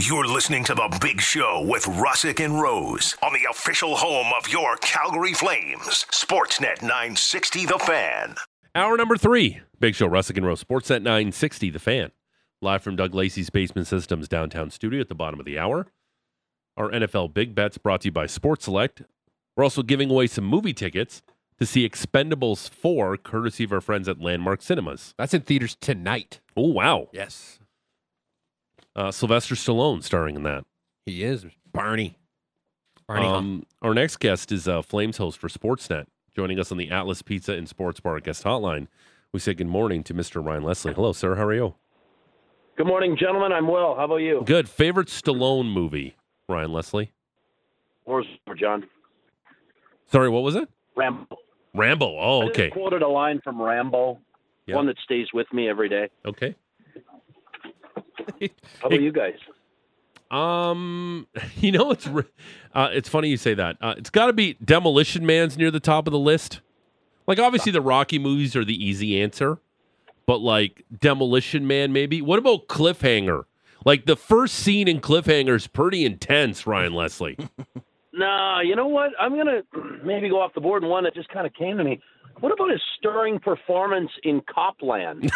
You're listening to The Big Show with Russick and Rose on the official home of your Calgary Flames, Sportsnet 960 The Fan. Hour number three, Big Show, Russick and Rose, Sportsnet 960, The Fan. Live from Doug Lacey's Basement Systems downtown studio at the bottom of the hour. Our NFL Big Bets brought to you by Sports Select. We're also giving away some movie tickets to see Expendables 4, courtesy of our friends at Landmark Cinemas. That's in theaters tonight. Oh, wow. Yes, Uh, Sylvester Stallone starring in that. he is Barney. Barney. Um, our next guest is uh, Flames host for Sportsnet, joining us on the Atlas Pizza and Sports Bar guest hotline. We say good morning to Mr. Ryan Leslie. Hello, sir. How are you? Good morning, gentlemen. I'm well. How about you? Good. Favorite Stallone movie, Ryan Leslie? Where's John? Sorry, what was it? Rambo. Rambo. Oh, I just okay. quoted a line from Rambo, Yeah. one that stays with me every day. Okay. How about you guys? Um, you know it's uh, it's funny you say that. Uh, it's got to be Demolition Man's near the top of the list. Like obviously the Rocky movies are the easy answer, but like Demolition Man maybe. What about Cliffhanger? Like the first scene in Cliffhanger is pretty intense, Ryan Leslie. Nah, you know what? I'm gonna maybe go off the board. And one that just kind of came to me. What about his stirring performance in Cop Land?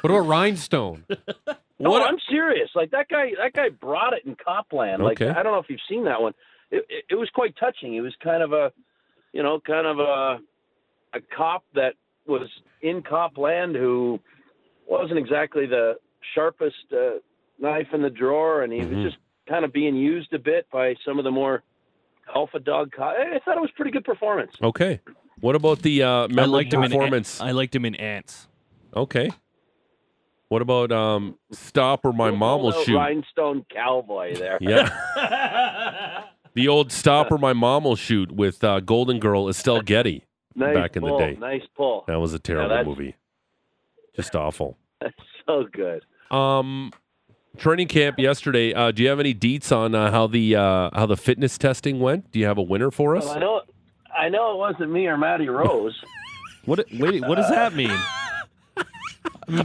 What about Rhinestone? No, What- I'm serious. Like that guy. That guy brought it in Cop Land. Like Okay. I don't know if you've seen that one. It, it, it was quite touching. He was kind of a, you know, kind of a, a cop that was in Cop Land who wasn't exactly the sharpest uh, knife in the drawer, and he Mhm. was just kind of being used a bit by some of the more alpha dog. Co- I I thought it was pretty good performance. Okay. What about the uh, I memorable liked him in performance? I liked him in Antz. okay. What about um, Stop or My Mom Will Shoot? Rhinestone cowboy there. Yeah. the old Stop or My Mom Will Shoot with uh, Golden Girl Estelle Getty. nice back in the day. Nice pull. That was a terrible that's- movie. Just awful. That's so good. Um, training camp yesterday. Uh, do you have any deets on uh, how the uh, how the fitness testing went? Do you have a winner for us? Well, I know, I know it wasn't me or Matty Rose. What? Wait, what does that mean?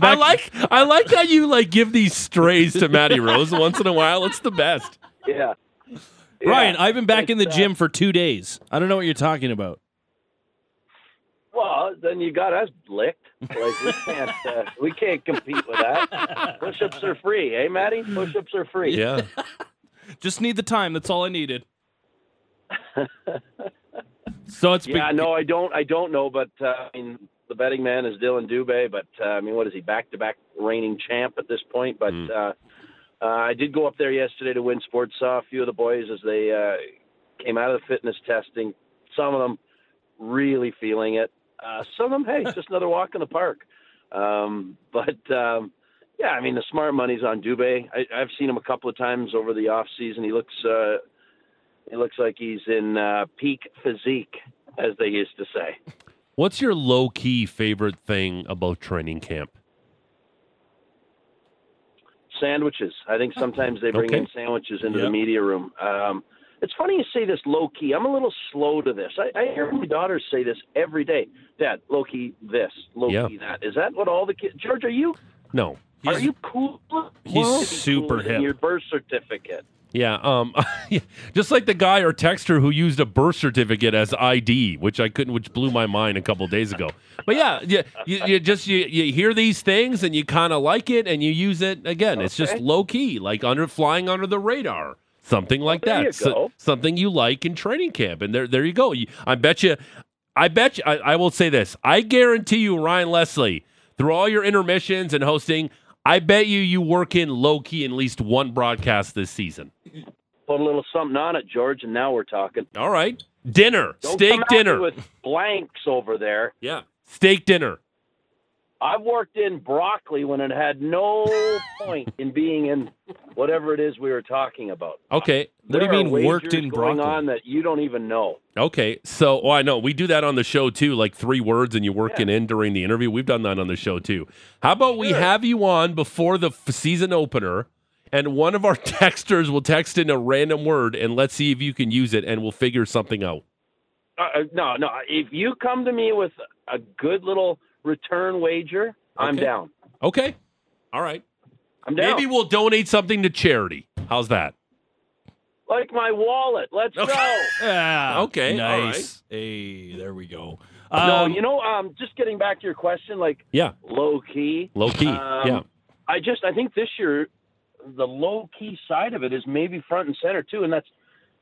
I like I like how you like give these strays to Matty Rose once in a while. It's the best. yeah. Yeah. Ryan, I've been back in the It's, uh, gym for two days. I don't know what you're talking about. Well, then you got us licked. Like we can't, uh, we can't compete with that. Push-ups are free, eh, Matty? Push-ups are free. Yeah. Just need the time. That's all I needed. so it's Yeah, been, no, I don't. I don't know, but uh, I mean, the betting man is Dylan Dubé. But uh, I mean, what is he? Back-to-back reigning champ at this point. But Mm. uh, uh, I did go up there yesterday to win sports. Saw a few of the boys as they uh, came out of the fitness testing. Some of them really feeling it. Uh, some of them, hey, it's just another walk in the park. Um, but um, yeah, I mean, the smart money's on Dubé. I, I've seen him a couple of times over the off season. He looks uh, he looks like he's in uh, peak physique, as they used to say. What's your low key favorite thing about training camp? Sandwiches. I think sometimes they bring Okay. in sandwiches into the media room. Um, it's funny you say this low key. I'm a little slow to this. I, I hear my daughters say this every day. Dad, low key this, low Yeah. key that. Is that what all the kids? George, are you No. are you cool? he's Well, super cool hip. Your birth certificate. Yeah, um, just like the guy or texter who used a birth certificate as ID, which I couldn't, which blew my mind a couple days ago. But yeah, you, you, you just you, you hear these things and you kind of like it and you use it again. It's just low key, like under flying under the radar, something like there that. So- something you like in training camp, and there there you go. You, I bet you, I bet you, I, I will say this. I guarantee you, Ryan Leslie, through all your intermissions and hosting. I bet you you work in low key in at least one broadcast this season. Put a little something on it, George, and now we're talking. All right. Dinner. Don't steak come at me dinner. with blanks over there. yeah. Steak dinner. I've worked in broccoli when it had no point in being in whatever it is we were talking about. Okay. What do you mean worked in going broccoli? on that you don't even know. Okay. So, oh, I know. We do that on the show too, like three words and you work it in during the interview. We've done that on the show too. How about we have you on before the f- season opener and one of our texters will text in a random word and let's see if you can use it and we'll figure something out. Uh, uh, no, no. If you come to me with a good little return wager, I'm down. Okay. All right. I'm down. Maybe we'll donate something to charity. How's that? like my wallet. Let's go. Yeah. Okay, all Nice. Hey, there we go. no, Um, you know, um, just getting back to your question, like Yeah, low key. low key. Um, yeah, I just I think this year the low key side of it is maybe front and center too, and that's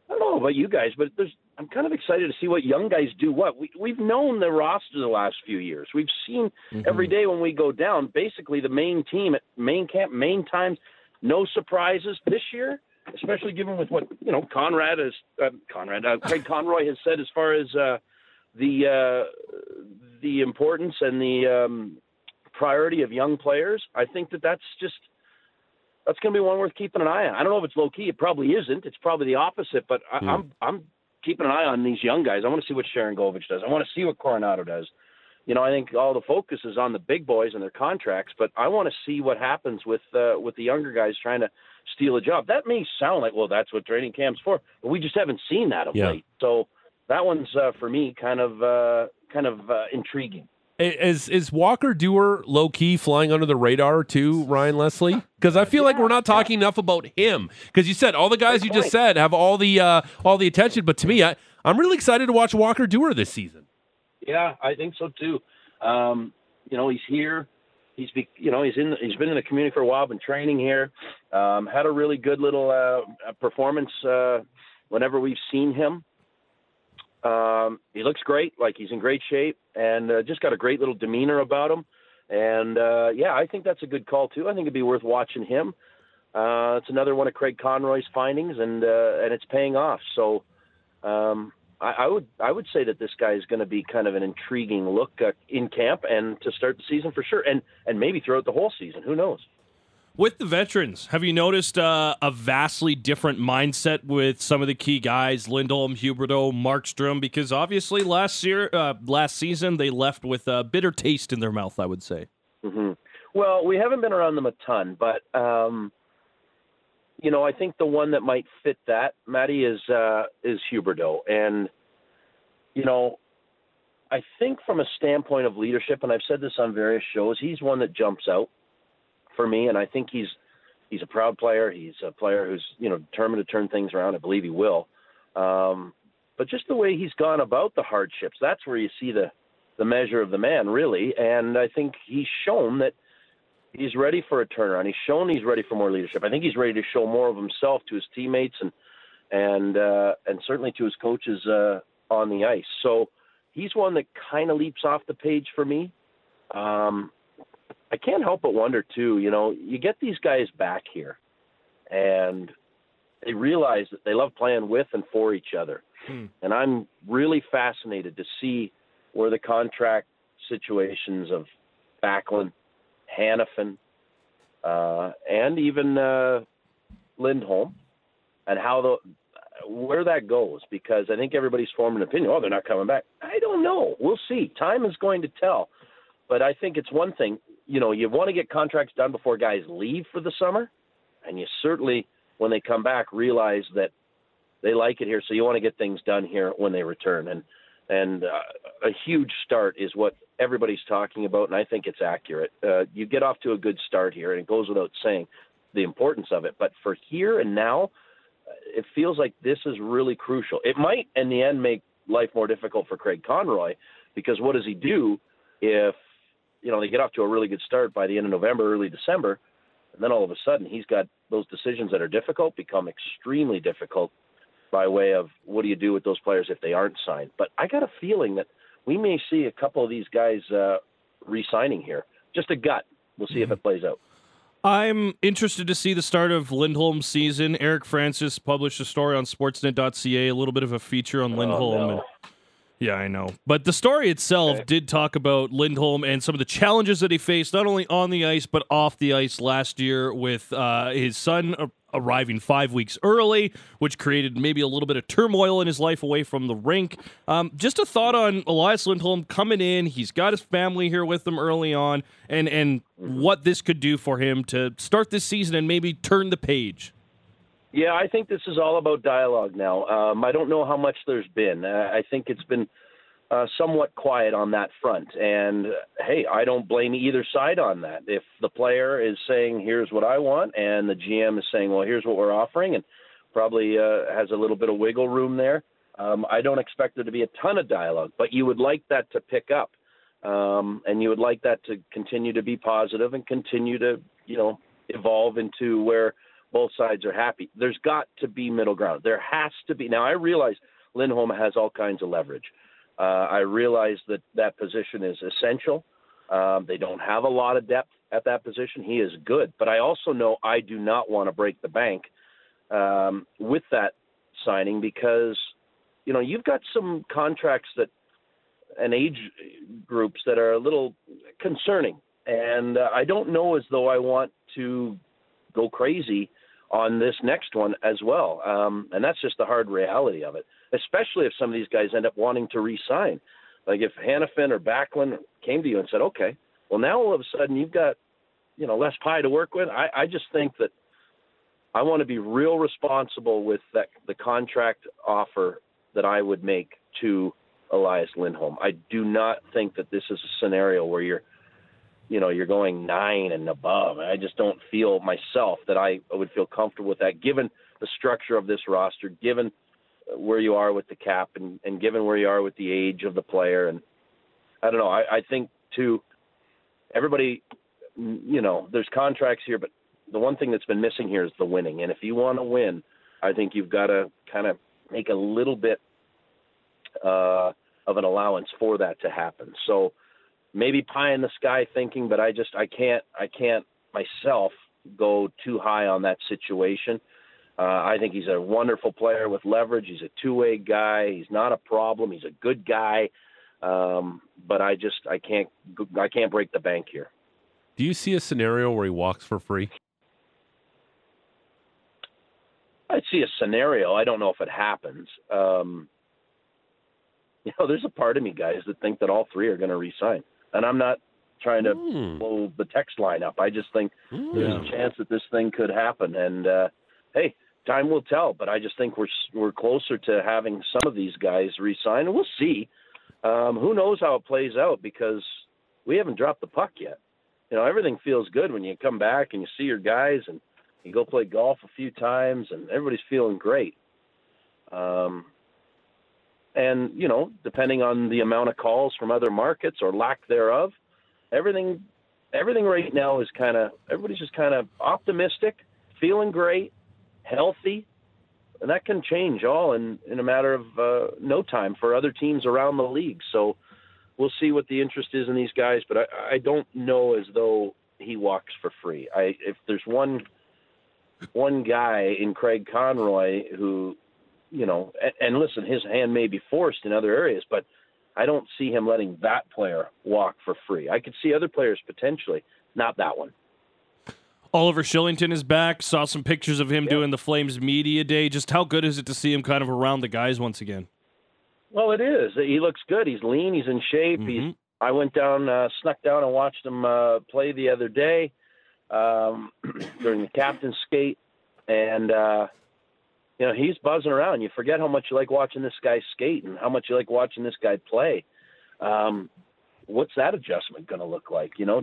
I don't know about you guys, but there's I'm kind of excited to see what young guys do. What we we've known the roster the last few years. We've seen every day when we go down, basically the main team at main camp, main times, no surprises this year. Especially given with what you know, Conrad is uh, Conrad uh, Craig Conroy has said as far as uh, the uh, the importance and the um, priority of young players. I think that that's just that's going to be one worth keeping an eye on. I don't know if it's low key. It probably isn't. It's probably the opposite. But I, I'm I'm keeping an eye on these young guys. I want to see what Sharangovich does. I want to see what Coronato does. You know, I think all the focus is on the big boys and their contracts, but I want to see what happens with uh, with the younger guys trying to steal a job. That may sound like, well, that's what training camp's for, but we just haven't seen that of Yeah. late. So that one's uh, for me kind of uh, kind of uh, intriguing. Is is Walker Duehr low key flying under the radar too, Ryan Leslie? Because I feel like we're not talking enough about him. Because you said all the guys you just said have all the uh, all the attention, but to me, I, I'm really excited to watch Walker Duehr this season. Yeah, I think so too. Um, you know, he's here. He's be, you know he's in he's been in the community for a while, been training here. Um, had a really good little uh, performance uh, whenever we've seen him. Um, he looks great, like he's in great shape, and uh, just got a great little demeanor about him. And uh, yeah, I think that's a good call too. I think it'd be worth watching him. Uh, it's another one of Craig Conroy's findings, and uh, and it's paying off. So um, I, I would I would say that this guy is going to be kind of an intriguing look uh, in camp and to start the season for sure, and and maybe throughout the whole season. Who knows? With the veterans, have you noticed uh, a vastly different mindset with some of the key guys, Lindholm, Huberdeau, Markstrom? Because obviously last year, uh, last season, they left with a bitter taste in their mouth. I would say. hmm Well, we haven't been around them a ton, but um, you know, I think the one that might fit that, Matty, is uh, is Huberdeau, and you know, I think from a standpoint of leadership, and I've said this on various shows, he's one that jumps out for me, and I think he's he's a proud player. He's a player who's you know determined to turn things around. I believe he will. Um, but just the way he's gone about the hardships, that's where you see the the measure of the man, really. And I think he's shown that he's ready for a turnaround. He's shown he's ready for more leadership. I think he's ready to show more of himself to his teammates and and uh, and certainly to his coaches uh, on the ice. So he's one that kind of leaps off the page for me. Um, I can't help but wonder too. You know, you get these guys back here, and they realize that they love playing with and for each other. Hmm. And I'm really fascinated to see where the contract situations of Backlund, Hanifin, uh, and even uh, Lindholm, and how the where that goes. Because I think everybody's formed an opinion. Oh, they're not coming back. I don't know. We'll see. Time is going to tell. But I think it's one thing. You know, you want to get contracts done before guys leave for the summer, and you certainly, when they come back, realize that they like it here. So you want to get things done here when they return. And and uh, a huge start is what everybody's talking about, and I think it's accurate. Uh, you get off to a good start here, and it goes without saying the importance of it. But for here and now, uh, it feels like this is really crucial. It might, in the end, make life more difficult for Craig Conroy because what does he do if you know they get off to a really good start by the end of November, early December, and then all of a sudden he's got those decisions that are difficult become extremely difficult by way of what do you do with those players if they aren't signed. But I got a feeling that we may see a couple of these guys uh, re-signing here. Just a gut. We'll see if it plays out. I'm interested to see the start of Lindholm's season. Eric Francis published a story on Sportsnet.ca, a little bit of a feature on Lindholm. no. Yeah, I know. But the story itself Okay. did talk about Lindholm and some of the challenges that he faced, not only on the ice, but off the ice last year with uh, his son arriving five weeks early, which created maybe a little bit of turmoil in his life away from the rink. Um, just a thought on Elias Lindholm coming in. He's got his family here with him early on, and, and what this could do for him to start this season and maybe turn the page. Yeah, I think this is all about dialogue now. Um, I don't know how much there's been. Uh, I think it's been uh, somewhat quiet on that front. And uh, hey, I don't blame either side on that. If the player is saying, "Here's what I want," and the GM is saying, "Well, here's what we're offering," and probably uh, has a little bit of wiggle room there. Um, I don't expect there to be a ton of dialogue, but you would like that to pick up, um, and you would like that to continue to be positive and continue to, you know, evolve into where both sides are happy. There's got to be middle ground. There has to be. Now I realize Lindholm has all kinds of leverage. Uh, I realize that that position is essential. Um, they don't have a lot of depth at that position. He is good, but I also know I do not want to break the bank um, with that signing because you know you've got some contracts that and age groups that are a little concerning, and uh, I don't know as though I want to go crazy on this next one as well. Um, and that's just the hard reality of it, especially if some of these guys end up wanting to re-sign. Like if Hanifin or Backlund came to you and said, okay, well now all of a sudden you've got, you know, less pie to work with. I, I just think that I want to be real responsible with that, the contract offer that I would make to Elias Lindholm. I do not think that this is a scenario where you're you know you're going nine and above. I just don't feel myself that I would feel comfortable with that, given the structure of this roster, given where you are with the cap, and, and given where you are with the age of the player. And I don't know. I, I think too. Everybody, you know, there's contracts here, but the one thing that's been missing here is the winning. And if you want to win, I think you've got to kind of make a little bit uh, of an allowance for that to happen. So maybe pie in the sky thinking, but I just I can't I can't myself go too high on that situation. Uh, I think he's a wonderful player with leverage. He's a two-way guy. He's not a problem. He's a good guy. Um, but I just I can't I can't break the bank here. Do you see a scenario where he walks for free? I see a scenario. I don't know if it happens. Um, you know, there's a part of me, guys, that think that all three are going to resign and I'm not trying to Mm. blow the text line up. I just think there's a chance that this thing could happen, and uh, hey, time will tell. But I just think we're we're closer to having some of these guys resign, and we'll see. Um, who knows how it plays out because we haven't dropped the puck yet. You know, everything feels good when you come back and you see your guys and you go play golf a few times, and everybody's feeling great. Um, and you know, depending on the amount of calls from other markets or lack thereof, everything everything right now is kind of everybody's just kind of optimistic, feeling great, healthy, and that can change all in in a matter of uh, no time for other teams around the league. So we'll see what the interest is in these guys, but I, I don't know as though he walks for free. I if there's one one guy in Craig Conroy who you know, and, and listen, his hand may be forced in other areas, but I don't see him letting that player walk for free. I could see other players potentially, not that one. Oliver Kylington is back. Saw some pictures of him doing the Flames media day. Just how good is it to see him kind of around the guys once again? Well, it is. He looks good. He's lean. He's in shape. Mhm. He's. I went down, uh, snuck down, and watched him uh, play the other day um, during the captain's skate, and uh, you know he's buzzing around. You forget how much you like watching this guy skate and how much you like watching this guy play. Um, what's that adjustment going to look like? You know,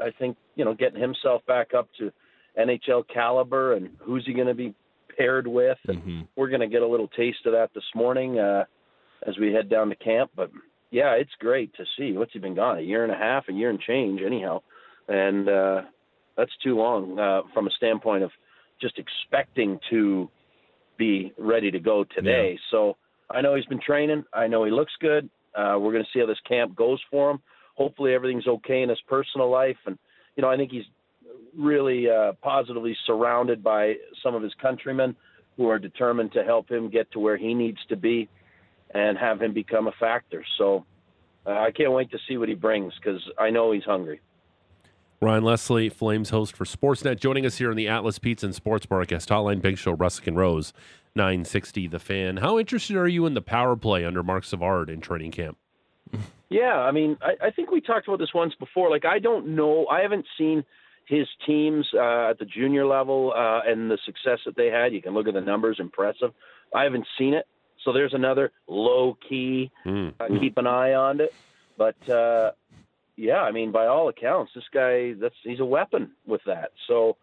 I think you know getting himself back up to NHL caliber and who's he going to be paired with, and Mhm. we're going to get a little taste of that this morning uh, as we head down to camp. But yeah, it's great to see. What's he been gone? A year and a half, a year and change, anyhow, and uh, that's too long uh, from a standpoint of just expecting to be ready to go today. So I know he's been training. I know he looks good. Uh, we're going to see how this camp goes for him. Hopefully everything's okay in his personal life, and you know I think he's really uh, positively surrounded by some of his countrymen who are determined to help him get to where he needs to be and have him become a factor. So uh, I can't wait to see what he brings because I know he's hungry. Ryan Leslie, Flames host for Sportsnet, joining us here in the Atlas Pizza and Sports Bar guest hotline. Big Show, Russick and Rose, 960 The Fan. How interested are you in the power play under Marc Savard in training camp? Yeah, I mean, I, I think we talked about this once before. Like, I don't know, I haven't seen his teams uh, at the junior level uh, and the success that they had. You can look at the numbers, impressive. I haven't seen it, So there's another low key Mm. uh, keep an eye on it. But uh, yeah, I mean, by all accounts, this guy that's he's a weapon with that. So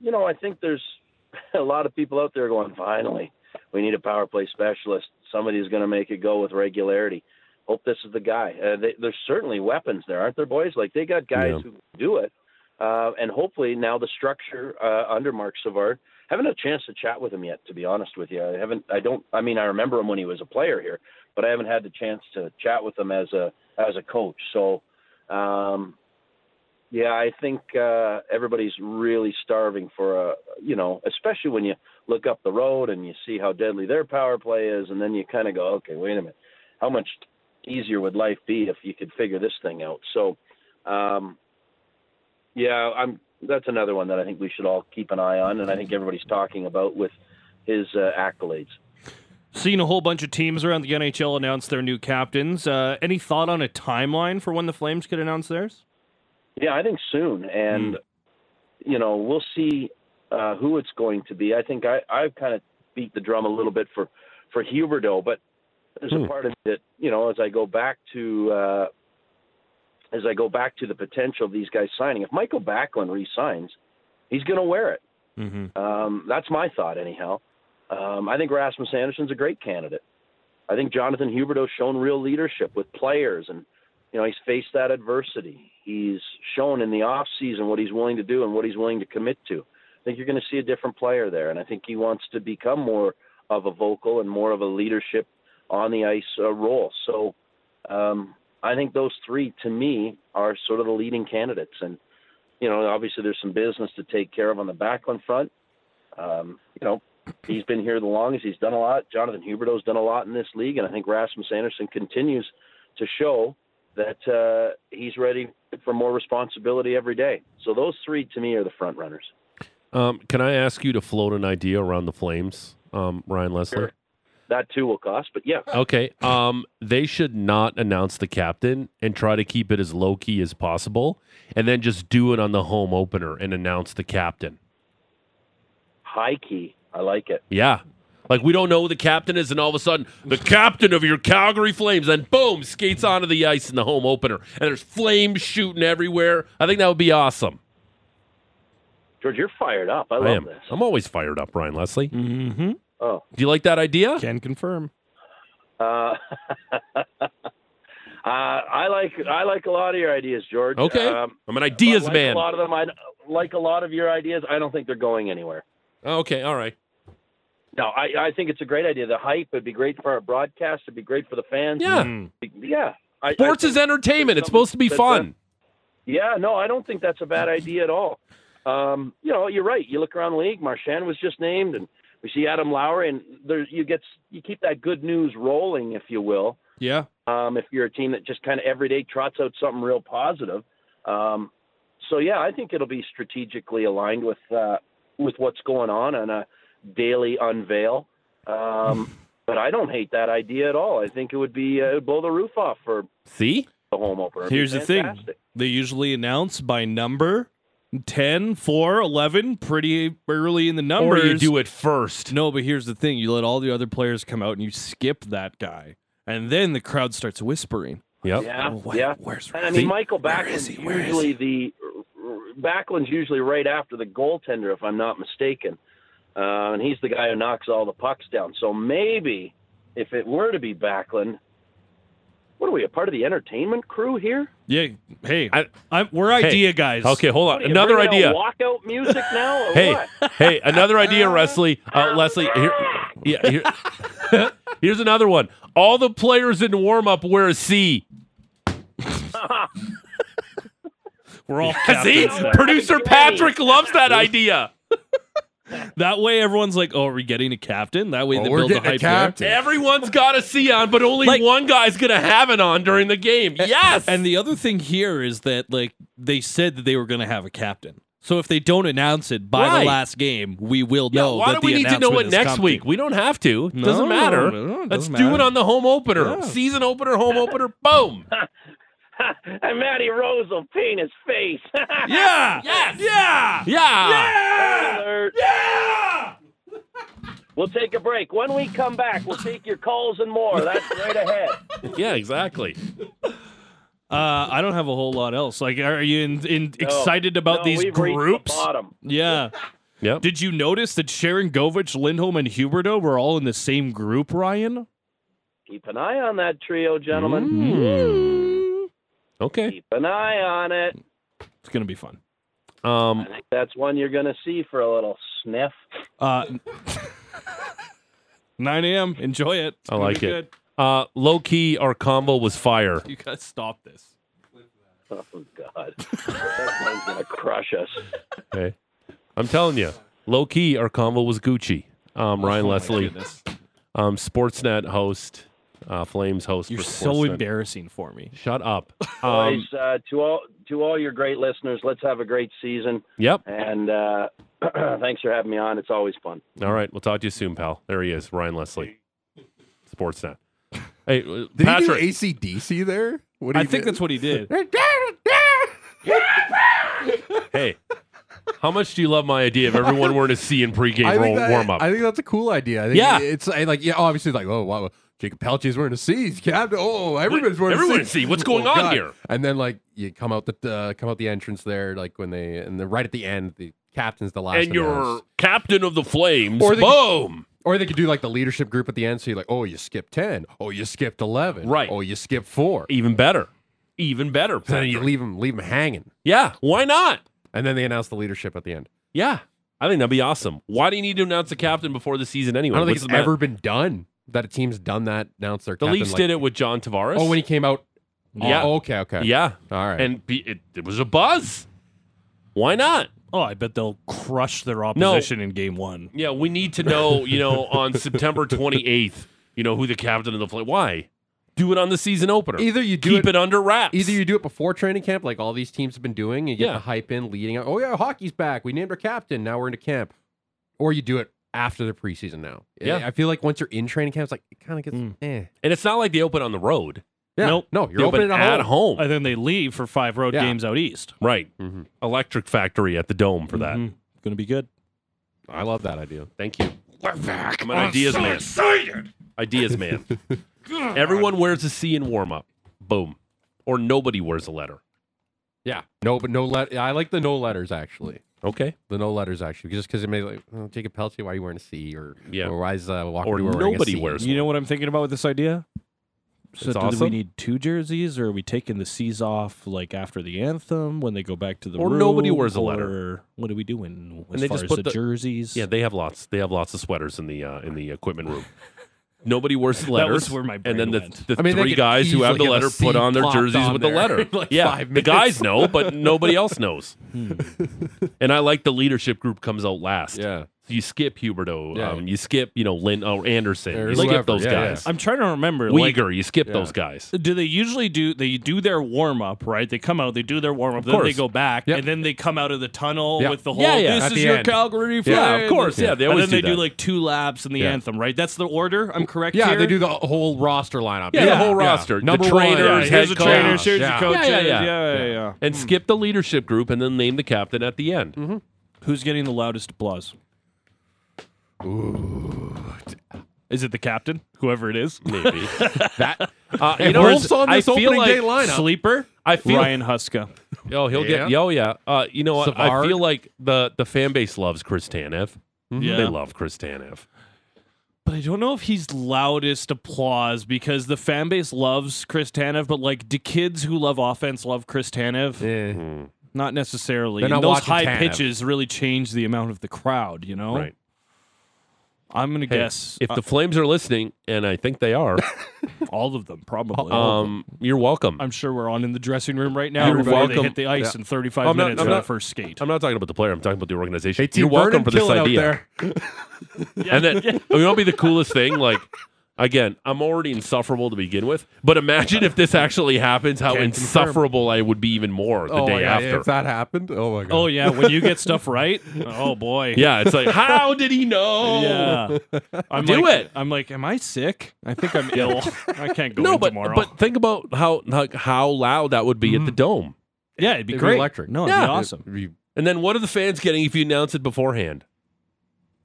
you know, I think there's a lot of people out there going, finally, we need a power play specialist. Somebody who's going to make it go with regularity. Hope this is the guy. Uh, they, there's certainly weapons there, aren't there, boys? Like they got guys Yeah. who do it, uh, and hopefully now the structure uh, under Marc Savard. Haven't had a chance to chat with him yet, to be honest with you. I haven't. I don't. I mean, I remember him when he was a player here, but I haven't had the chance to chat with him as a as a coach. So, um, yeah, I think uh, everybody's really starving for a, you know, especially when you look up the road and you see how deadly their power play is, and then you kind of go, okay, wait a minute, how much easier would life be if you could figure this thing out? So, um, yeah, I'm. That's another one that I think we should all keep an eye on, and I think everybody's talking about with his uh, accolades. Seen a whole bunch of teams around the NHL announce their new captains. Uh, any thought on a timeline for when the Flames could announce theirs? Yeah, I think soon, and you know we'll see uh, who it's going to be. I think I I've kind of beat the drum a little bit for for Huberdeau, but there's Hmm. a part of it you know as I go back to uh, as I go back to the potential of these guys signing. If Michael Backlund re-signs, he's going to wear it. Mm-hmm. Um, that's my thought, anyhow. Um, I think Rasmus Andersson's a great candidate. I think Jonathan Huberdeau's shown real leadership with players, and you know he's faced that adversity. He's shown in the off season what he's willing to do and what he's willing to commit to. I think you're going to see a different player there, and I think he wants to become more of a vocal and more of a leadership on the ice uh, role. So um, I think those three, to me, are sort of the leading candidates, and you know obviously there's some business to take care of on the Backlund front. Um, you know, he's been here the longest. He's done a lot. Jonathan Huberdeau's done a lot in this league, and I think Rasmus Andersson continues to show that uh, he's ready for more responsibility every day. So those three, to me, are the front runners. Um, can I ask you to float an idea around the Flames, um, Ryan Leslie? Sure. That too will cost, but yeah, Okay. Um, they should not announce the captain and try to keep it as low key as possible, and then just do it on the home opener and announce the captain. high key. I like it. Yeah. Like we don't know who the captain is, and all of a sudden, the captain of your Calgary Flames, and boom, skates onto the ice in the home opener, and there's flames shooting everywhere. I think that would be awesome. George, you're fired up. I love am. this. I'm always fired up, Ryan Leslie. Mm-hmm. Oh, Do you like that idea? Can confirm. uh, uh, I like I like a lot of your ideas, George. Okay. Um, I'm an ideas like man. A lot of them, I like a lot of your ideas. I don't think they're going anywhere. Okay, all right. No, I, I think it's a great idea. The hype would be great for our broadcast. It'd be great for the fans. Yeah. Mm. yeah. I, I Sports think- is entertainment. It's supposed to be That's fun. Yeah, no, I don't think that's a bad idea at all. Um, you know, you're right. You look around the league. Marchand was just named, and we see Adam Lowry, and there you get you keep that good news rolling, if you will. Yeah. Um, if you're a team that just kind of every day trots out something real positive. Um, so yeah, I think it'll be strategically aligned with uh, with what's going on on a daily unveil. Um, but I don't hate that idea at all. I think it would be uh, it would blow the roof off for See? the home opener. Here's the thing. They usually announce by number 10, 4, 11, pretty early in the numbers. Or you do it first. No, but here's the thing. You let all the other players come out and you skip that guy. And then the crowd starts whispering. Yep. Yeah, Oh, wait, yeah. where's And I mean, Michael Where is Backlund's he? Where is usually the Backlund's usually right after the goaltender, if I'm not mistaken, uh, and he's the guy who knocks all the pucks down. So maybe if it were to be Backlund, what are we a part of the entertainment crew here? Yeah. Hey, I- I, we're Hey, idea guys. Okay, hold on. are you, Another idea. Walkout music now, or Hey, what? hey, another idea, Leslie. Uh, Leslie, here, yeah, here, here's another one. All the players in warm up wear a C. We're all See, producer Patrick loves that idea. That way, everyone's like, "Oh, are we getting a captain?" That way, Oh, they build the getting a hype there. captain. Everyone's got a C on, but only Like- one guy's gonna have it on during the game. Yes, And the other thing here is that like they said that they were going to have a captain. So if they don't announce it by Right. the last game, we will yeah, know. why that do we need to know it next coming. week? We don't have to. It No, doesn't matter. no, it Let's doesn't do it on the home opener, Yeah. season opener, home opener. Boom. and Matty Rose will paint his face. Yeah. Yes. Yeah. Yeah. Alert. Yeah. We'll take a break. When we come back, we'll take your calls and more. That's right ahead. Yeah, exactly. Uh, I don't have a whole lot else. Like, are you in, in No. excited about No, these we've reached the groups? bottom. Yeah. Yep. Did you notice that Sharangovich, Lindholm, and Huberdeau were all in the same group, Ryan? Keep an eye on that trio, gentlemen. Mm. Okay. Keep an eye on it. It's going to be fun. Um, I think that's one you're going to see for a little sniff. Uh, 9 a.m. Enjoy it. It's I like be it. uh, low key, our combo was fire. Good. You guys stop this. Oh, God. that one's going to crush us. Okay. I'm telling you, low key, our combo was Gucci. Um, Ryan Oh, Leslie, um, Sportsnet host, uh, Flames host. You're for so Sportsnet. embarrassing for me. Shut up. Um, Boys, uh, to all to all your great listeners, let's have a great season. yep. And uh, thanks for having me on. It's always fun. All right. We'll talk to you soon, pal. There he is, Ryan Leslie, Sportsnet. Hey, Did Patrick. he do ACDC there? What did I think do? that's what he did. hey, how much do you love my idea of everyone wearing a C in pregame I think, that- warm up? I think that's a cool idea. I think Yeah. it's I like yeah, obviously like oh wow, Jacob Pelletier's wearing a C. He's captain. Oh, everyone's wearing Everyone a C. what's going Oh, on God. here. And then like you come out the uh, come out the entrance there, like when they and then right at the end, the captain's the last. and you're captain of the Flames. Or Boom. Or they could do like the leadership group at the end. So you're like, oh, you skipped ten. Oh, you skipped eleven. Right. Oh, you skipped four. Even better. Even better. So then you leave them leave them hanging, Yeah. Why not? and then they announce the leadership at the end. Yeah. I think that'd be awesome. Why do you need to announce the captain before the season anyway? I don't think What's it's ever been done that a team's done that. Announced their The captain, Leafs like- did it with John Tavares. Oh, when he came out. Oh, yeah. Oh, okay. Okay. Yeah. All right. And be, it, it was a buzz. Why not? Oh, I bet they'll crush their opposition in game one. Yeah, we need to know, you know, on September 28th, you know, who the captain of the Flames. Why? Do it on the season opener. Either you do Keep it- it, under wraps. Either you do it before training camp, like all these teams have been doing, and you get Yeah. the hype in leading up. Oh yeah, hockey's back. We named our captain. Now we're into camp. Or you do it after the preseason. Now, Yeah. I feel like once you're in training camp, it's like it kind of gets Mm. eh. and it's not like they open on the road. Yeah. Nope. No, you're They open opening at at home. And then they leave for five road Yeah. games out east. Right. Mhm. Electric Factory at the Dome for that. Mhm. Gonna be good. I love that idea. Thank you. I'm an ideas man. Ideas man. Everyone wears a C in warm up. Boom. Or nobody wears a letter. Yeah. No, but no let. I like the no letters actually. Okay. The no letters actually, just because it may like oh, Jacob Pelletier, why are you wearing a C? Or Yeah. or why is uh, Walker Or wearing nobody C? wears You know what I'm thinking about with this idea? So It's do awesome. we need two jerseys, or are we taking the C's off like after the anthem when they go back to the Or room, nobody wears a letter. or What are we doing as And they far just as put the, the- jerseys? Yeah, they have lots. They have lots of sweaters in the uh, in the equipment room. Nobody wears the That letters. was where my brain and then the, went. the I mean, they three could guys who have the easily have a letter C put on their plopped jerseys on with the there letter. in, like, yeah, five the guys know, but nobody else knows. Hmm. and I like the leadership group comes out last. Yeah. You skip Huberdeau. Yeah. Um, you skip, you know, Lynn or Andersson. Or you skip whoever. those Yeah, guys. I'm trying to remember. like, you skip Yeah. those guys. do they usually do they do their warm up right? They come out, they do their warm up, then course. they go back, Yep. and then they come out of the tunnel Yeah. with the whole. Yeah, yeah, This at is your end. Calgary Yeah, Flames." of course. Yeah, they always and always then they do do like two laps in the Yeah. anthem, right? That's the order. I'm correct. Yeah, here? they do the whole roster lineup. Yeah, the whole roster. The Number trainers. Yeah, head here's the coach. trainers, here's Yeah. the coaches. Yeah, yeah, Yeah, yeah. yeah, yeah. And skip the leadership group and then name the captain at the end. Mm-hmm. Who's getting the loudest applause? Is it the captain, whoever it is? Maybe. That Uh, you know, Wolf's it's- on I this feel opening like day lineup. Sleeper. I feel Ryan Huska. Oh, he'll Yeah. get. Oh, yeah. Uh, you know what? I feel like the the fan base loves Chris Tanev. Yeah. They love Chris Tanev. But I don't know if he's loudest applause because the fan base loves Chris Tanev, but like, do kids who love offense love Chris Tanev? eh. Not necessarily. They're And those high Tanev. pitches really change the amount of the crowd, you know? Right. I'm going to Hey, guess if uh, the Flames are listening, and I think they are, all of them, probably. um, you're welcome. I'm sure we're on in the dressing room right now. You're welcome. They hit the ice Yeah. in 35 I'm not- minutes I'm for not- the first skate. I'm not talking about the player. I'm talking about the organization. Hey, you're welcome for this kill out idea. there. And then you know, what'd be the coolest thing? Like, again, I'm already insufferable to begin with. But imagine if this actually happens, how Can't confirm. insufferable I would be even more the oh, day yeah, after. If that happened, oh my god. oh, yeah. When you get stuff right, oh, boy. yeah, it's like, how did he know? Yeah. I'm Do like, it. I'm like, am I sick? I think I'm ill. I can't go No, in but tomorrow. but think about how how, how loud that would be at the mm. dome. yeah, it'd be It'd be great. electric. No, it'd Yeah. be awesome. It'd be- And then what are the fans getting if you announce it beforehand?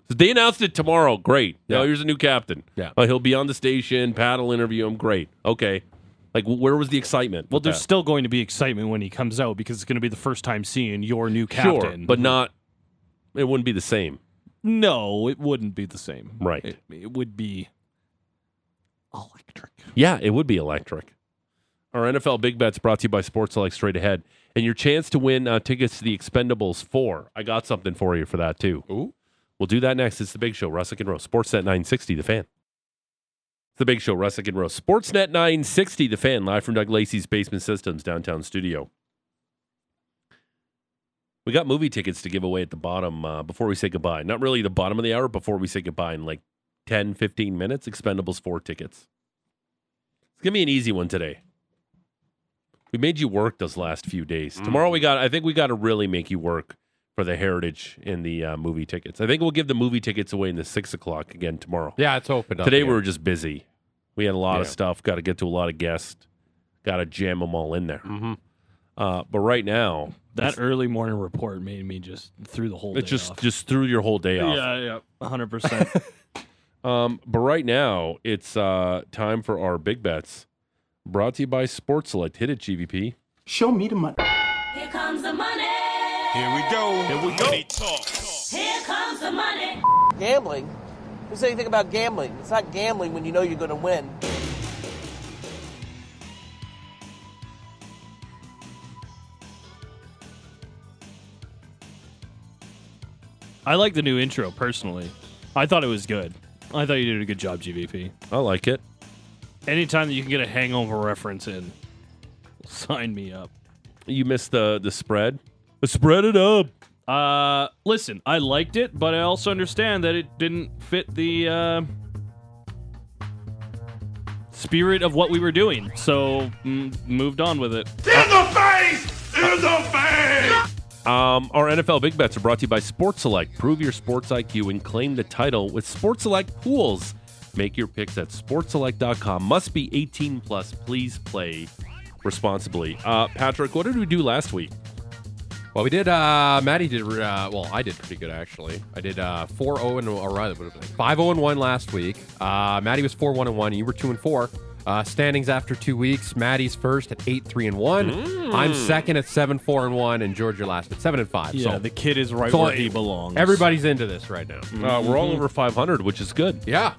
They announced it tomorrow. Great. Now Yeah. here's a new captain. Yeah. Uh, he'll be on the station. Pat will interview him. Great. Okay. Like, where was the excitement? Well, there's that? still going to be excitement when he comes out because it's going to be the first time seeing your new captain. sure, but not. It wouldn't be the same. no, it wouldn't be the same. Right. It, it would be electric. Yeah, it would be electric. Our NFL Big Bets brought to you by Sports Select Straight Ahead. And your chance to win uh, tickets to the Expendables 4. I got something for you for that, too. Ooh. We'll do that next. It's the Big Show, Russick and Rose. Sportsnet 960, The Fan. It's the Big Show, Russick and Rose. Sportsnet 960, The Fan, live from Doug Lacey's Basement Systems downtown studio. We got movie tickets to give away at the bottom uh, before we say goodbye. Not really the bottom of the hour, before we say goodbye in like 10, 15 minutes. Expendables 4 tickets. It's going to be an easy one today. We made you work those last few days. Tomorrow we got, I think we got to really make you work for the heritage in the uh, movie tickets. I think we'll give the movie tickets away in the six o'clock again tomorrow. Yeah, it's open. up. Today again. we were just busy. We had a lot of stuff. Got to get to a lot of guests. Got to jam them all in there. Mhm. Uh, but right now, That early morning report made me just threw the whole. it day just off. just threw your whole day off. yeah, yeah, hundred percent. Um, but right now, it's uh, time for our big bets. Brought to you by Sports Select. Hit it, GVP. Show me the money. Here we go. Here we go. Money talk. Here comes the money. Gambling? Who said anything about gambling? It's not gambling when you know you're going to win. I like the new intro personally. I thought it was good. I thought you did a good job, GVP. I like it. Anytime that you can get a hangover reference in, sign me up. You missed the the spread. Spread it up. Uh, listen, I liked it, but I also understand that it didn't fit the uh, spirit of what we were doing. So mm, moved on with it. In the face! In the face! Um, our NFL Big Bets are brought to you by Sports Select. Prove your sports IQ and claim the title with Sports Select Pools. Make your picks at sportselect.com. Must be 18 plus. Please play responsibly. Uh, Patrick, what did we do last week? Well, we did. uh Maddie did. Uh, well, I did pretty good actually. I did uh four zero and or rather five zero and one last week. Uh, Maddie was four one and one. You were two and four. Uh, standings after two weeks. Maddie's first at eight three and one. I'm second at seven four and one, and Georgia last at seven and five. Yeah, so the kid is right so where he belongs. everybody's into this right now. Uh, we're all over 500, which is good. Yeah,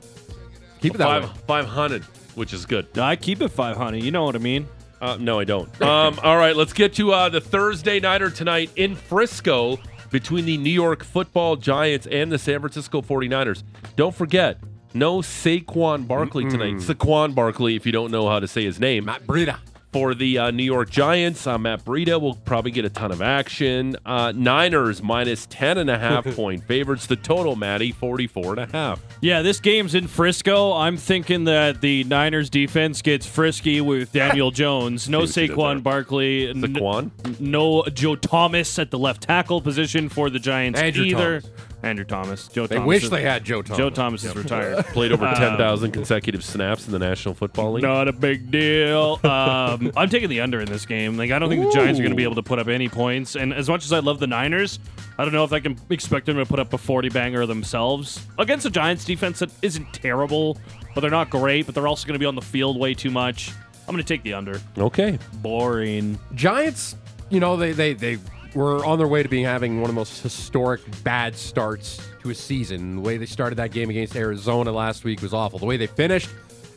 keep it that Five, way. 500, which is good. I keep it five hundred. You know what I mean. Uh, no, I don't. Um, all right, let's get to uh, the Thursday nighter tonight in Frisco between the New York football Giants and the San Francisco 49ers. Don't forget, no Saquon Barkley tonight. Saquon Barkley, if you don't know how to say his name. Matt Breida. For the uh, New York Giants, uh, Matt Breida will probably get a ton of action. Uh, Niners minus 10.5 point favorites. The total, Maddie, 44.5. Yeah, this game's in Frisco. I'm thinking that the Niners defense gets frisky with Daniel Jones. No See what you did there. Saquon Barkley. n- Saquon? No Joe Thomas at the left tackle position for the Giants Andrew either. Thomas. Andrew Thomas. Joe They Thomas. wish is- they had Joe Thomas. Joe Thomas is retired. Played over Um, 10,000 consecutive snaps in the National Football League. Not a big deal. Um, I'm taking the under in this game. Like I don't think the Giants are going to be able to put up any points. And as much as I love the Niners, I don't know if I can expect them to put up a 40 banger themselves against a Giants defense that isn't terrible, but they're not great. But they're also going to be on the field way too much. I'm going to take the under. Okay. Boring. Giants, you know, they they they were on their way to being having one of the most historic bad starts to a season. The way they started that game against Arizona last week was awful. The way they finished,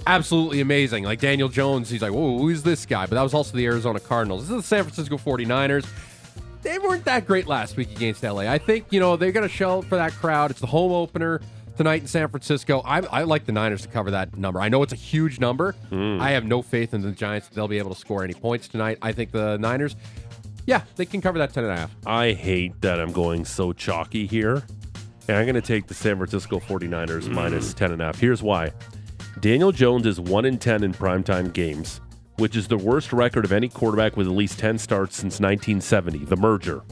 absolutely amazing. Like Daniel Jones, he's like, whoa, who's this guy? But that was also the Arizona Cardinals. This is the San Francisco 49ers. They weren't that great last week against LA. I think, you know, they're going to shell for that crowd. It's the home opener tonight in San Francisco. I, I like the Niners to cover that number. I know it's a huge number. Mm. I have no faith in the Giants that they'll be able to score any points tonight. I think the Niners, yeah, they can cover that 10 and a half. I hate that I'm going so chalky here. And I'm going to take the San Francisco 49ers mm. minus 10 and a half. Here's why. Daniel Jones is 1 in 10 in primetime games, which is the worst record of any quarterback with at least 10 starts since 1970, the merger.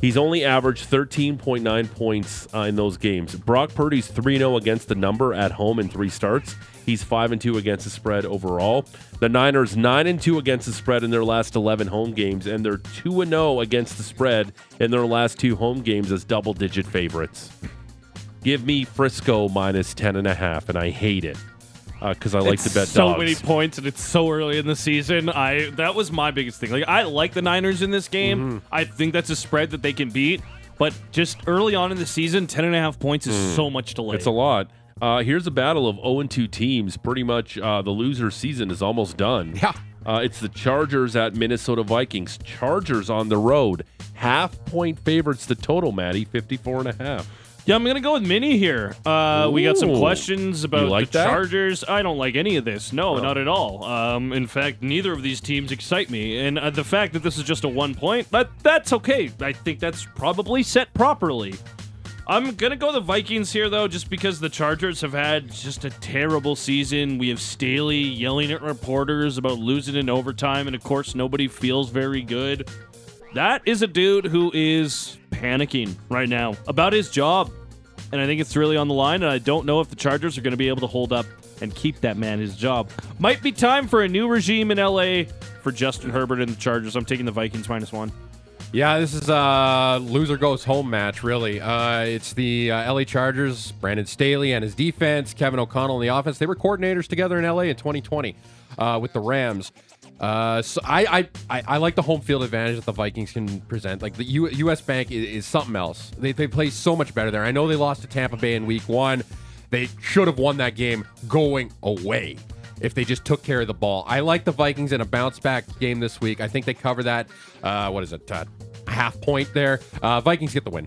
He's only averaged 13.9 points uh, in those games. Brock Purdy's 3 0 against the number at home in three starts. He's 5 and 2 against the spread overall. The Niners 9 and 2 against the spread in their last 11 home games, and they're 2 and 0 against the spread in their last two home games as double digit favorites. Give me Frisco minus ten and a half, and I hate it because I like It's to bet so dogs. many points, and it's so early in the season. I that was my biggest thing. Like I like the Niners in this game. Mm-hmm. I think that's a spread that they can beat. But just early on in the season, ten and a half points is so much to lay. Mm. It's a lot. Uh, here's a battle of 0 and 2 teams. Pretty much uh, the loser season is almost done. Yeah. Uh, it's the Chargers at Minnesota Vikings. Chargers on the road. Half point favorites the total, Maddie, 54 and a half. Yeah, I'm gonna go with Mini here. Uh, we got some Ooh. questions about like the that? Chargers. I don't like any of this. No, Oh. not at all. Um, in fact, neither of these teams excite me. And uh, the fact that this is just a one point, that that's okay. I think that's probably set properly. I'm gonna go the Vikings here though, just because the Chargers have had just a terrible season. We have Staley yelling at reporters about losing in overtime, and of course, nobody feels very good. That is a dude who is panicking right now about his job. And I think it's really on the line. And I don't know if the Chargers are going to be able to hold up and keep that man his job. Might be time for a new regime in LA for Justin Herbert and the Chargers. I'm taking the Vikings minus one. Yeah, this is a loser goes home match, really. Uh, it's the uh, LA Chargers, Brandon Staley and his defense, Kevin O'Connell in the offense. They were coordinators together in LA in 2020 uh, with the Rams. Uh, so I, I, I, I like the home field advantage that the Vikings can present. Like the U, U.S. Bank is, is something else. They, they play so much better there. I know they lost to Tampa Bay in Week One. They should have won that game going away if they just took care of the ball. I like the Vikings in a bounce back game this week. I think they cover that. Uh, what is it? Uh, half point there. Uh, Vikings get the win.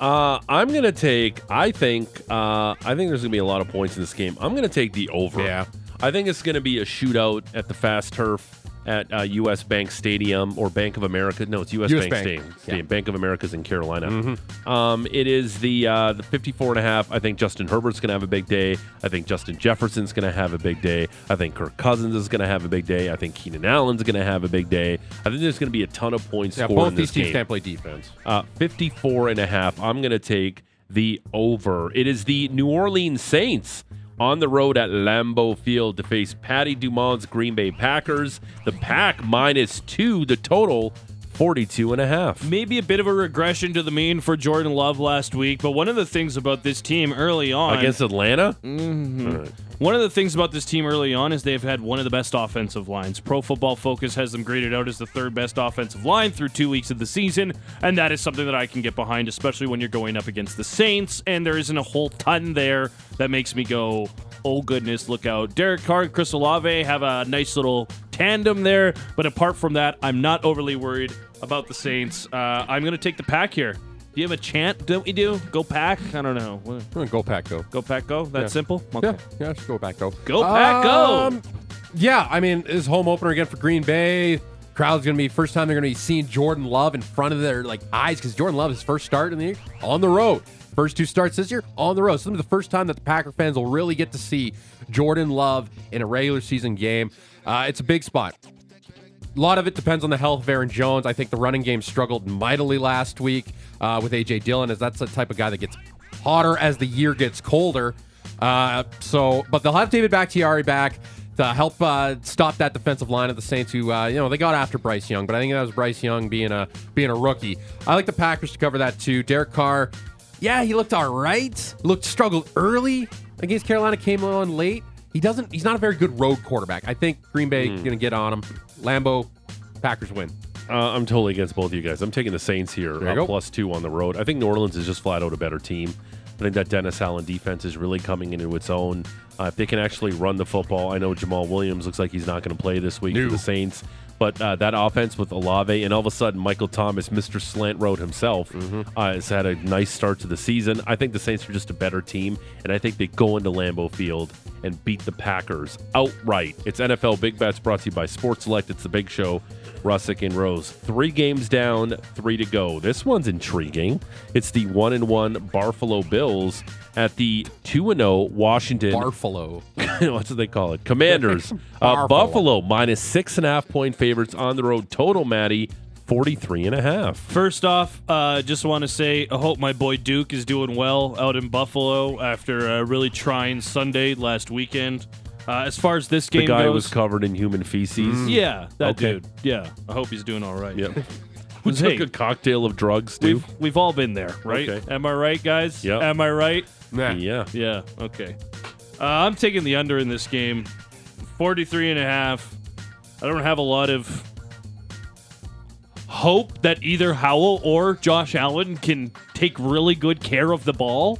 Uh, I'm gonna take. I think. Uh, I think there's gonna be a lot of points in this game. I'm gonna take the over. Yeah. I think it's gonna be a shootout at the fast turf at uh, U.S. Bank Stadium or Bank of America. No, it's U.S. US Bank, Bank. Stadium. Yeah. Mm-hmm. Bank of America's in Carolina. Um, it is the uh, the 54 and a half. I think Justin Herbert's gonna have a big day. I think Justin Jefferson's gonna have a big day. I think Kirk Cousins is gonna have a big day. I think Keenan Allen's gonna have a big day. I think there's gonna be a ton of points Yeah, scored both in these teams game. can't play defense. Uh, 54 and a half. I'm going to take the over. It is the New Orleans Saints on the road at Lambeau Field to face Patty Dumont's Green Bay Packers. The pack minus two, the total 42 and a half. Maybe a bit of a regression to the mean for Jordan Love last week, but one of the things about this team early on Against Atlanta? Mm-hmm. One of the things about this team early on is they've had one of the best offensive lines. Pro Football Focus has them graded out as the third best offensive line through two weeks of the season, and that is something that I can get behind, especially when you're going up against the Saints, and there isn't a whole ton there that makes me go, oh goodness, look out. Derek Carr and Chris Olave have a nice little tandem there, but apart from that, I'm not overly worried about the Saints. Uh, I'm going to take the pack here. Do you have a chant? Don't we do? Go pack? I don't know. What- go pack go. Go pack, go. That Yeah. simple. Okay. Yeah, yeah, just go back go. Go pack, go. Um, Yeah, I mean, this home opener again for Green Bay. Crowd's gonna be first time they're gonna be seeing Jordan Love in front of their like eyes because Jordan Love his first start in the on the road. First two starts this year on the road. So this is the first time that the Packer fans will really get to see Jordan Love in a regular season game. Uh, it's a big spot. A lot of it depends on the health of Aaron Jones. I think the running game struggled mightily last week uh, with AJ Dillon, as that's the type of guy that gets hotter as the year gets colder. Uh, so, but they'll have David Bakhtiari back to help uh, stop that defensive line of the Saints. Who uh, you know they got after Bryce Young, but I think that was Bryce Young being a being a rookie. I like the Packers to cover that too. Derek Carr, yeah, he looked all right. Looked struggled early against Carolina. Came on late. He doesn't. He's not a very good road quarterback. I think Green Bay going to get on him. Lambeau, Packers win. Uh, I'm totally against both of you guys. I'm taking the Saints here, uh, plus two on the road. I think New Orleans is just flat out a better team. I think that Dennis Allen defense is really coming into its own. Uh, if they can actually run the football, I know Jamaal Williams looks like he's not going to play this week for the Saints. But uh, that offense with Olave and all of a sudden Michael Thomas, Mr. Slant Route himself, Mm-hmm. uh, has had a nice start to the season. I think the Saints are just a better team, and I think they go into Lambeau Field and beat the Packers outright. It's NFL Big Bets brought to you by Sports Select. It's the big show. Russick and Rose. Three games down, three to go. This one's intriguing. It's the one and one Buffalo Bills at the two and zero Washington. Barfalo. What's what they call it? Commanders. uh, Buffalo. Buffalo minus six and a half point favorites on the road. Total, Maddie, 43 and a half. First off, uh, just want to say I hope my boy Duke is doing well out in Buffalo after a really trying Sunday last weekend. Uh, as far as this game The guy goes, was covered in human feces. yeah, that Okay. dude. Yeah, I hope he's doing all right. Yep. We took Hey. a cocktail of drugs too. We've we've all been there, right? Okay. Am I right, guys? Yep. Am I right? Nah. Yeah. Yeah. Okay. Uh, I'm taking the under in this game. 43 and a half. I don't have a lot of hope that either Howell or Josh Allen can take really good care of the ball.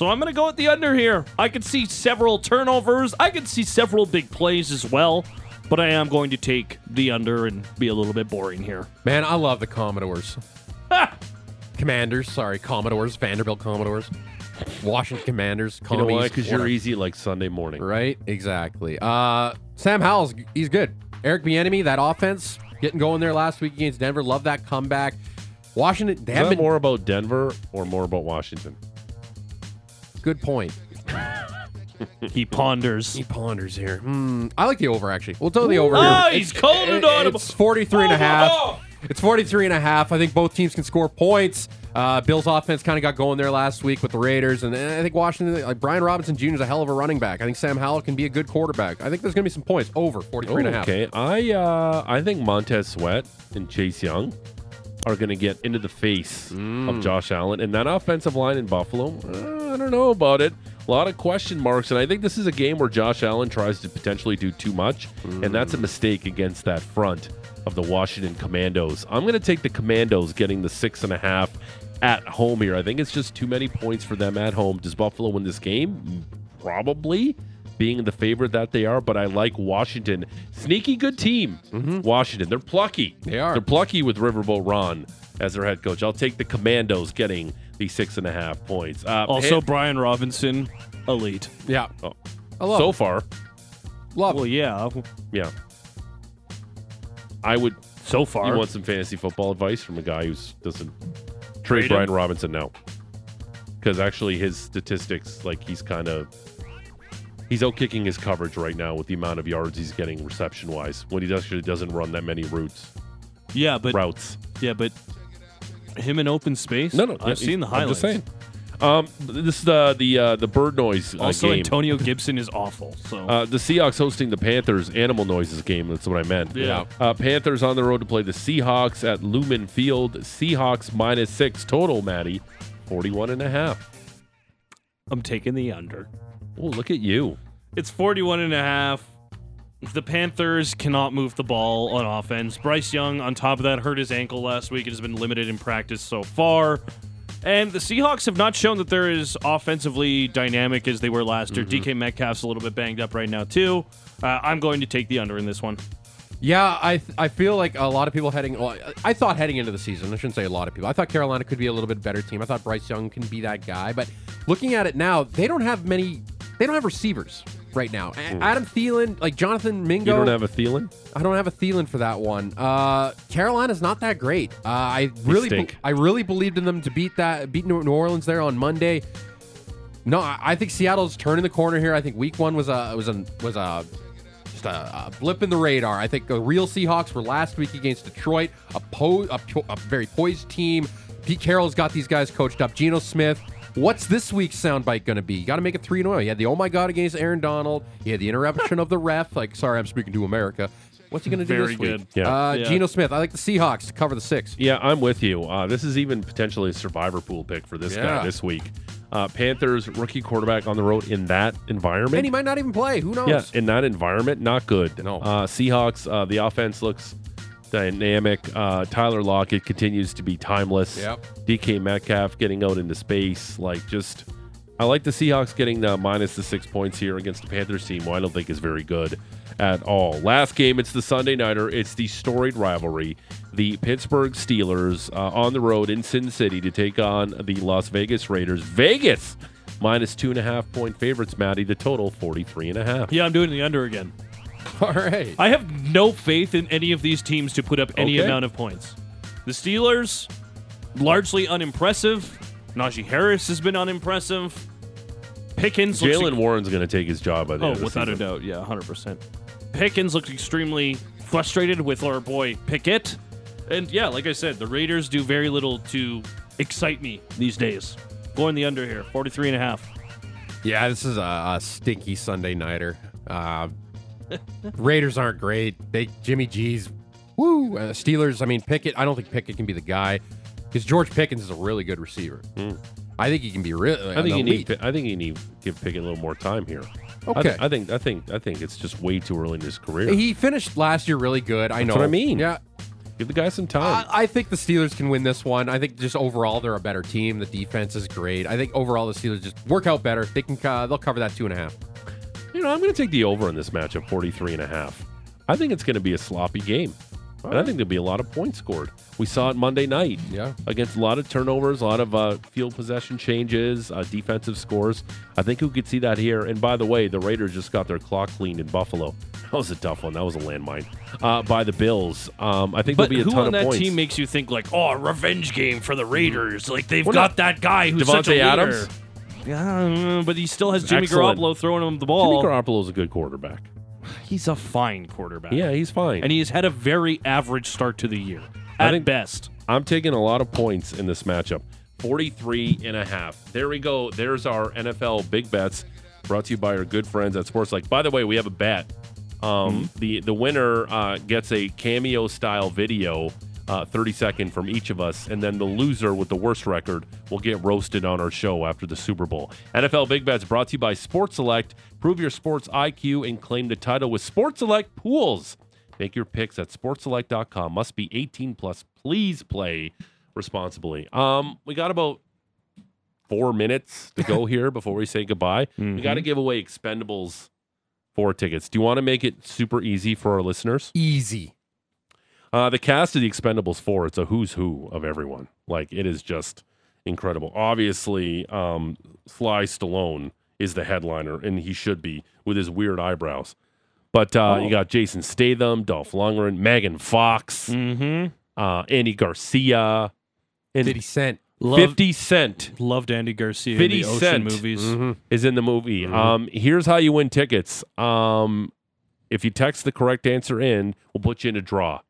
So I'm going to go with the under here. I could see several turnovers. I could see several big plays as well. But I am going to take the under and be a little bit boring here. Man, I love the Commodores. Commanders, sorry, Commodores, Vanderbilt Commodores, Washington Commanders, You know why? Because you're easy like Sunday morning. Right? Exactly. Uh, Sam Howell's he's good. Eric Bieniemy, that offense getting going there last week against Denver. Love that comeback. Washington, they Is haven't that been more about Denver or more about Washington? Good point. He ponders. He ponders here. Hmm. I like the over actually. We'll tell the over Ah, here. he's calling it audible. It's 43 and a half. It's 43 and a half. I think both teams can score points. Uh, Bill's offense kind of got going there last week with the Raiders, and I think Washington, like Brian Robinson Jr. is a hell of a running back. I think Sam Howell can be a good quarterback. I think there's going to be some points over 43 and a half. okay. I uh, I think Montez Sweat and Chase Young are going to get into the face Mm. of Josh Allen and that offensive line in Buffalo. uh, I don't know about it. A lot of question marks, and I think this is a game where Josh Allen tries to potentially do too much, and that's a Mm. mistake against that front of the Washington Commandos. I'm going to take the Commandos getting the six and a half at home here. I think it's just too many points for them at home. Does Buffalo win this game? Probably being the favorite that they are, but I like Washington. Sneaky good team. Washington. They're plucky. They are. They're plucky with Riverboat Ron as their head coach. I'll take the Commandos getting the six and a half points. Uh, Also, Pan- Brian Robinson, elite. Yeah. Oh. I love so it. far, Love Well, yeah. yeah. I would. So far. You want some fantasy football advice from a guy who doesn't trade Trade Brian him? Robinson now? Because actually, his statistics, like he's kind of he's out kicking his coverage right now with the amount of yards he's getting reception wise when he actually doesn't run that many routes yeah, but routes. yeah, but him in open space. No, no, I've seen the I'm highlights. just saying. Um, this is the the uh, the bird noise uh, Also, game. Antonio Gibson is awful. So Uh, the Seahawks hosting the Panthers animal noises game. That's what I meant. Yeah. Uh, Panthers on the road to play the Seahawks at Lumen Field. Seahawks minus six total, Maddie. 41 and a half. I'm taking the under. Oh, look at you. It's 41 and a half. The Panthers cannot move the ball on offense. Bryce Young, on top of that, hurt his ankle last week and has been limited in practice so far. And the Seahawks have not shown that they're as offensively dynamic as they were last year. DK Metcalf's a little bit banged up right now, too. Uh, I'm going to take the under in this one. Yeah, I th- I feel like a lot of people heading. Well, I thought heading into the season, I shouldn't say a lot of people. I thought Carolina could be a little bit better team. I thought Bryce Young can be that guy. But looking at it now, they don't have many. They don't have receivers right now. A- Adam Thielen, like Jonathan Mingo. You don't have a Thielen? I don't have a Thielen for that one. Uh, Carolina's not that great. Uh, I really, be- I really believed in them to beat that, beat New Orleans there on Monday. No, I I think Seattle's turning the corner here. I think Week One was a was a was a just a, a blip in the radar. I think the real Seahawks were last week against Detroit, a po- a, po- a very poised team. Pete Carroll's got these guys coached up. Geno Smith. What's this week's soundbite going to be? You got to make it 3 0. He had the oh my God against Aaron Donald. He had the interruption of the ref. Like, sorry, I'm speaking to America. What's he going to do Very this week? good. Yeah. Uh, Yeah. Geno Smith. I like the Seahawks to cover the six. Yeah, I'm with you. Uh, this is even potentially a survivor pool pick for this guy this week. Uh, Panthers rookie quarterback on the road in that environment. And he might not even play. Who knows? Yeah, in that environment, not good. No. Uh, Seahawks, uh, the offense looks dynamic. Uh, Tyler Lockett continues to be timeless. Yep. DK Metcalf getting out into space. Like, just, I like the Seahawks getting the minus the six points here against the Panthers team, who I don't think is very good at all. Last game, it's the Sunday Nighter. It's the storied rivalry. The Pittsburgh Steelers uh, on the road in Sin City to take on the Las Vegas Raiders. Vegas minus two and a half point favorites, Maddie. The total 43 and a half. Yeah, I'm doing the under again. All right. I have no faith in any of these teams to put up any Okay. amount of points. The Steelers, largely unimpressive. Najee Harris has been unimpressive. Pickens looks Jaylen Warren's going to take his job by the Oh, end of the without a doubt. Yeah, 100%. Pickens looked extremely frustrated with our boy Pickett. And yeah, like I said, the Raiders do very little to excite me these days. Going the under here, 43 and a half. Yeah, this is a, a stinky Sunday nighter. Uh, Raiders aren't great. They Jimmy G's Woo! Uh, Steelers. I mean, Pickett. I don't think Pickett can be the guy because George Pickens is a really good receiver. I think he can be really. I think you need. I think you need to give Pickett a little more time here. I, Okay. th- I think. I think. I think it's just way too early in his career. He finished last year really good. I That's know. what I mean. Yeah. Give the guy some time. I, I think the Steelers can win this one. I think just overall they're a better team. The defense is great. I think overall the Steelers just work out better. They can. Uh, they'll cover that two and a half. You know, I'm going to take the over in this matchup, 43 and a half. I think it's going to be a sloppy game. And I think there'll be a lot of points scored. We saw it Monday night. Yeah. Against a lot of turnovers, a lot of uh, field possession changes, uh, defensive scores. I think we could see that here. And by the way, the Raiders just got their clock cleaned in Buffalo. That was a tough one. That was a landmine. Uh, by the Bills. Um, I think But there'll be a who on that team makes you think like, oh, a revenge game for the Raiders? Like they've Well, got no. that guy who's such a Davante leader. Adams? Yeah, but he still has Jimmy Excellent. Garoppolo throwing him the ball. Jimmy ball. Garoppolo's a good quarterback. He's a fine quarterback. Yeah, he's fine. and he has had a very average start to the year I at think- best. I'm taking a lot of points in this matchup. 43 and a half. There we go. There's our NFL big bets brought to you by our good friends at Sports Like. By the way, we have a bet. Um, The the winner uh, gets a cameo style video, uh, 30 second from each of us, and then the loser with the worst record will get roasted on our show after the Super Bowl. NFL Big Bets brought to you by Sports Select. Prove your sports IQ and claim the title with Sports Select Pools. Make your picks at sportselect.com. Must be 18 plus. Please play responsibly. Um, we got about four minutes to go here before we say goodbye. We got to give away Expendables four tickets. Do you want to make it super easy for our listeners? Easy. Uh, the cast of the Expendables 4, it's a who's who of everyone. Like, it is just incredible. Obviously, um, Sly Stallone is the headliner, and he should be with his weird eyebrows. But uh, you got Jason Statham, Dolph Lundgren, Megan Fox, Mm-hmm. uh, Andy Garcia, and 50 Cent. 50 Cent. Loved Andy Garcia in 50 the Ocean Cent movies. Mm-hmm. is in the movie. Um, here's how you win tickets. Um, if you text the correct answer in, we'll put you in a draw.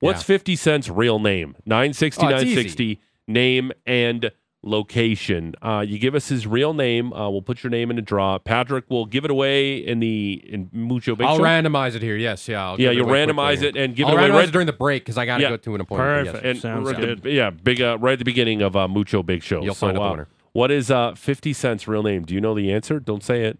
What's Yeah. 50 Cent's real name? 960, Oh, 960, name and location. Uh, you give us his real name. Uh, we'll put your name in a draw. Patrick will give it away in the in Mucho Big I'll Show. randomize it here. Yes, yeah. I'll yeah, you'll randomize quickly. it and give I'll it away right it during the break because I got to Yeah. go to an appointment. Perfect. Yes. and Sounds right at the- good. yeah, big uh, right at the beginning of uh, Mucho Big Show. You'll so, find out the uh, winner. What is uh, 50 Cent's real name? Do you know the answer? Don't say it.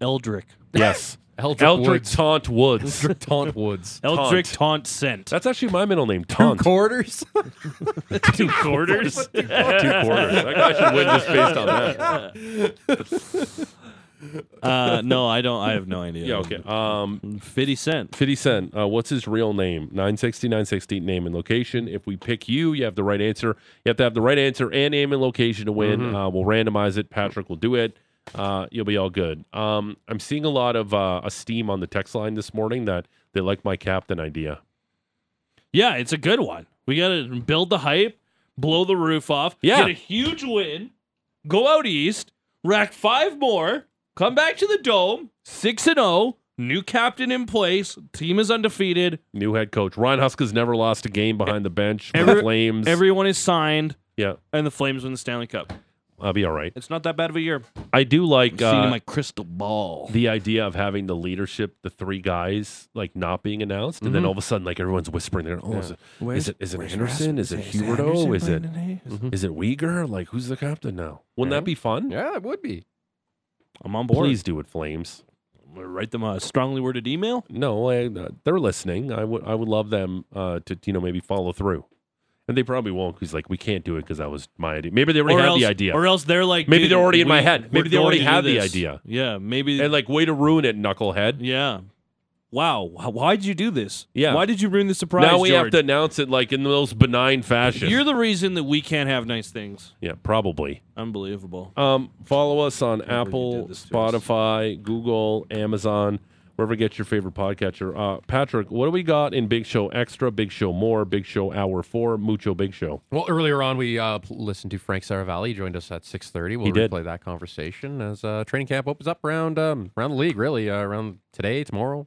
Eldrick. Yes. Eldrick Eldrick Woods. Taunt Woods. Eldrick Taunt Woods. Eldrick Taunt. Taunt Scent. That's actually my middle name, Taunt. Two quarters. two quarters. Two quarters. That guy should win just based on that. uh, no, I don't. I have no idea. Yeah, okay. Um, 50 Cent. 50 Cent, uh, what's his real name? 960, 960, name and location. If we pick you, you have the right answer. You have to have the right answer and name and location to win. Uh, we'll randomize it. Patrick will do it. Uh, you'll be all good. Um, I'm seeing a lot of uh, esteem on the text line this morning that they like my captain idea. Yeah, it's a good one. We got to build the hype, blow the roof off, Yeah. get a huge win, go out east, rack five more, come back to the dome, 6 and 0, new captain in place, team is undefeated, New head coach. Ryan Huska's never lost a game behind the bench. Every- the Flames. everyone is signed, yeah, and the Flames win the Stanley Cup. I'll be all right. It's not that bad of a year. I do like I've seen uh, my crystal ball. the idea of having the leadership, the three guys, like not being announced, and then all of a sudden, like everyone's whispering, there, oh, is it is it is it Andersson? Is it Huberdeau? Is it is it Weegar? Like who's the captain now? Wouldn't that be fun? yeah, it would be. I'm on board. Please do it, Flames. write them a strongly worded email. No, I, uh, they're listening. I would I would love them uh, to you know maybe follow through, and they probably won't because like we can't do it because that was my idea. Maybe they already or had else, the idea, Or else they're like, Maybe they're already in we- my head. Maybe they already going to do have the idea. Yeah, maybe. and like way to ruin it, knucklehead. yeah. Wow. Why did you do this? Yeah. Why did you ruin the surprise? now we have to announce it like in the most benign fashion. You're the reason that we can't have nice things. yeah, probably. Unbelievable. Um, follow us on Apple. Spotify, Google, Amazon, wherever you get your favorite podcatcher. Uh, Patrick, what do we got in Big Show Extra, Big Show More, Big Show Hour Four, Mucho Big Show? Well, earlier on, we uh, listened to Frank Seravalli. He joined us at 6.30. We'll He did. replay that conversation as uh, training camp opens up around um, around the league, really, uh, around today, tomorrow,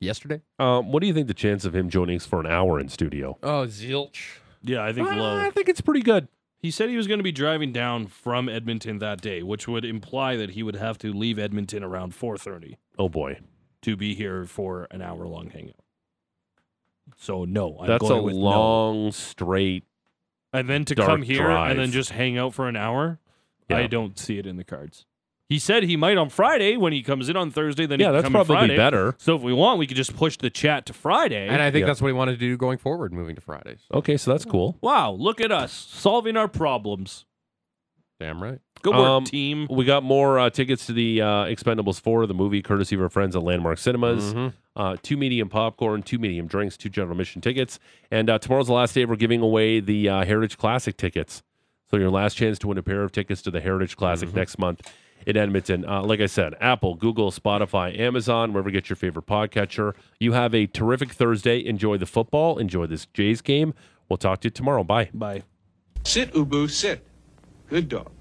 yesterday. Um, what do you think the chance of him joining us for an hour in studio? Oh, zilch. Yeah, I think Uh, low. I think it's pretty good. He said he was going to be driving down from Edmonton that day, which would imply that he would have to leave Edmonton around 4:30 Oh boy. To be here for an hour long hangout. So no, I'm That's a going with no. long straight. And then to dark come here drive. and then just hang out for an hour, Yeah. I don't see it in the cards. He said he might on Friday when he comes in on Thursday. Then he Yeah, can that's come in probably Friday. better. So if we want, we could just push the chat to Friday. And I think Yeah. that's what he wanted to do going forward, moving to Fridays. Okay, so that's cool. wow, look at us solving our problems. Damn right. Good work, Um, team. We got more uh, tickets to the uh, Expendables 4, the movie, courtesy of our friends at Landmark Cinemas. Mhm. Uh, two medium popcorn, two medium drinks, two general mission tickets. And uh, tomorrow's the last day we're giving away the uh, Heritage Classic tickets. So your last chance to win a pair of tickets to the Heritage Classic next month in Edmonton. Uh, like I said, Apple, Google, Spotify, Amazon, wherever you get your favorite podcatcher. You have a terrific Thursday. Enjoy the football. Enjoy this Jays game. We'll talk to you tomorrow. Bye. Bye. Sit, Ubu, sit. Good dog.